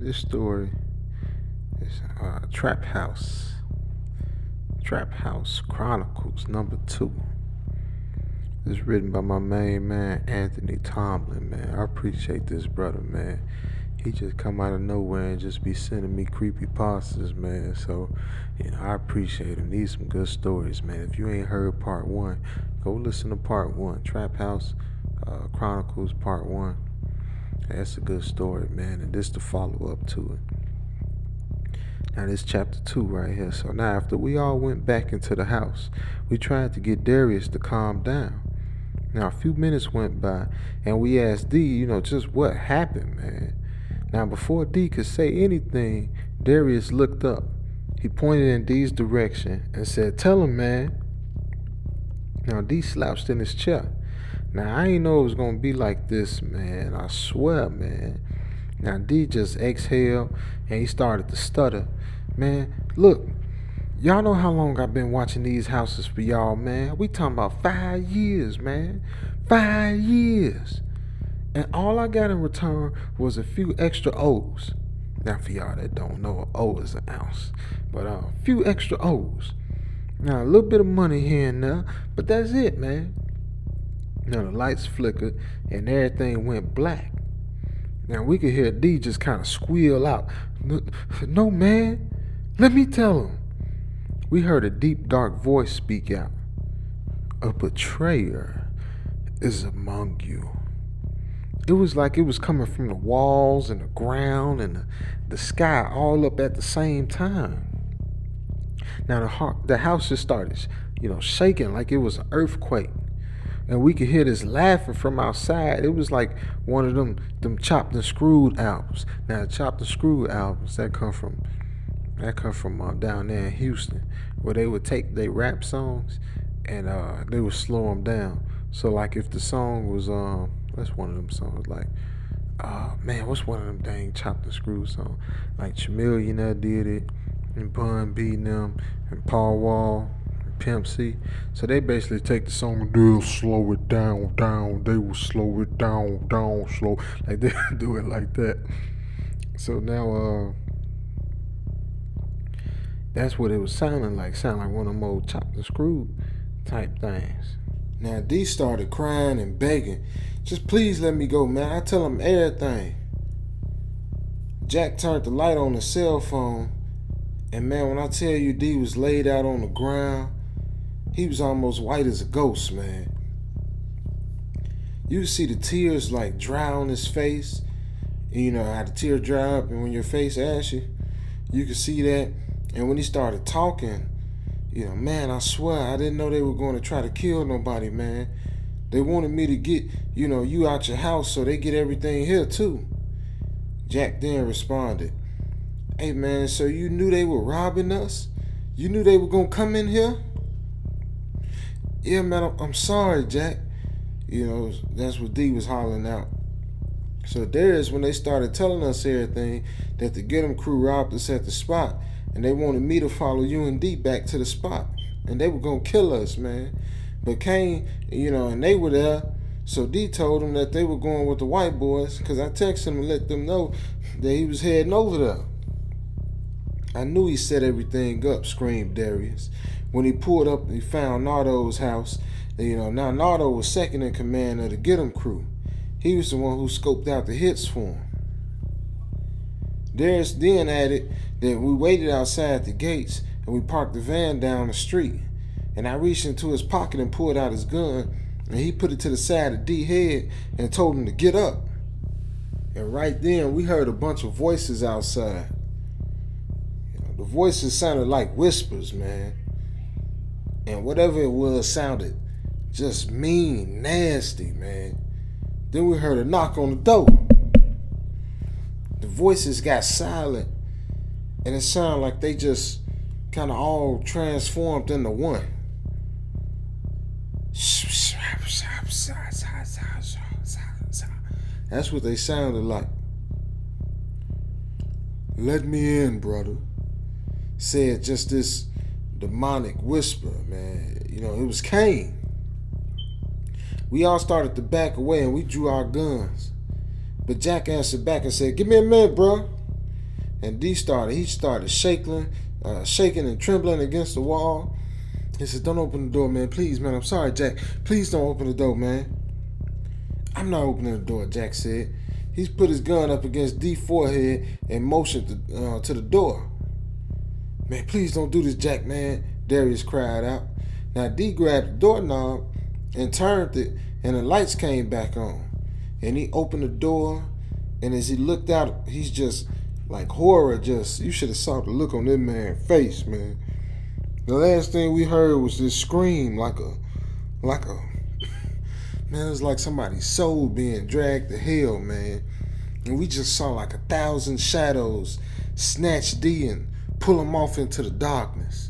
This story is uh, Trap House. Trap House Chronicles number two. It's written by my main man Anthony Tomlin, man. I appreciate this brother, man. He just come out of nowhere and just be sending me creepy pastas, man. So, you know, I appreciate him. These some good stories, man. If you ain't heard part one, go listen to part one. Trap House uh, Chronicles part one. That's a good story, man. And this the follow up to it. Now this chapter two right here. So now after we all went back into the house, we tried to get Darius to calm down. Now a few minutes went by and we asked D, you know, just what happened, man. Now before D could say anything, Darius looked up. He pointed in D's direction and said, Tell him, man. Now D slouched in his chair. Now I ain't know it was gonna be like this, man. I swear, man. Now D just exhaled and he started to stutter. Man, look, y'all know how long I've been watching these houses for y'all, man. We talking about five years, man. Five years. And all I got in return was a few extra O's. Now for y'all that don't know, an O is an ounce. But uh, a few extra O's. Now a little bit of money here and there, but that's it, man. Now the lights flickered and everything went black. Now we could hear D just kind of squeal out, No, man, let me tell him. We heard a deep, dark voice speak out. A betrayer is among you. It was like it was coming from the walls and the ground and the, the sky all up at the same time. Now the, the house just started, you know, shaking like it was an earthquake and we could hear this laughing from outside. It was like one of them them chopped and screwed albums. Now chopped and screwed albums that come from that come from uh, down there in Houston, where they would take their rap songs and uh, they would slow them down. So like if the song was um that's one of them songs like uh man what's one of them dang chopped and screwed songs like Chamillionaire did it and Bun B them and Paul Wall Pimp C. So they basically take the song and they'll slow it down, down. They will slow it down, down, slow. Like they do it like that. So now, uh, that's what it was sounding like. Sound like one of them old and screwed type things. Now D started crying and begging, just please let me go, man. I tell him everything. Jack turned the light on the cell phone, and man, when I tell you D was laid out on the ground, he was almost white as a ghost, man. You see the tears like dry on his face. And you know how the tears dry up and when your face ashy, you can see that. And when he started talking, you know, man, I swear I didn't know they were going to try to kill nobody, man. They wanted me to get, you know, you out your house so they get everything here too. Jack then responded, Hey man, so you knew they were robbing us? You knew they were gonna come in here? Yeah, man, I'm, sorry, Jack. You know, that's what D was hollering out. So there's when they started telling us everything that the Get 'em crew robbed us at the spot, and they wanted me to follow you and D back to the spot, and they were gonna kill us, man. But Kane, you know, and they were there. So D told them that they were going with the white boys, cause I texted him and let them know that he was heading over there. I knew he set everything up, screamed Darius when he pulled up he found Nardo's house. You know, now Nardo was second in command of the Get 'em crew. He was the one who scoped out the hits for him. Darius then added that we waited outside the gates and we parked the van down the street. And I reached into his pocket and pulled out his gun and he put it to the side of D head and told him to get up. And right then we heard a bunch of voices outside. The voices sounded like whispers, man and whatever it was sounded just mean, nasty, man. Then we heard a knock on the door. The voices got silent, and it sounded like they just kind of all transformed into one. That's what they sounded like. Let me in, brother. Said just this demonic whisper, man. You know, it was Kane. We all started to back away and we drew our guns. But Jack answered back and said, Give me a minute, bro. And D started, he started shaking, uh, shaking and trembling against the wall. He said, Don't open the door, man. Please, man. I'm sorry, Jack. Please don't open the door, man. I'm not opening the door, Jack said. He's put his gun up against D's forehead and motioned to, uh, to the door. Man, please don't do this, Jack, man. Darius cried out. Now D grabbed the doorknob and turned it, and the lights came back on. And he opened the door, and as he looked out, he's just like horror. Just you should have saw the look on that man's face, man. The last thing we heard was this scream, like a, like a, man. It was like somebody's soul being dragged to hell, man. And we just saw like a thousand shadows snatch D and pull him off into the darkness.